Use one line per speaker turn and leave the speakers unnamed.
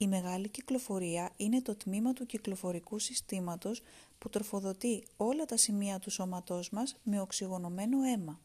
Η μεγάλη κυκλοφορία είναι το τμήμα του κυκλοφορικού συστήματος που τροφοδοτεί όλα τα σημεία του σώματός μας με οξυγονωμένο αίμα.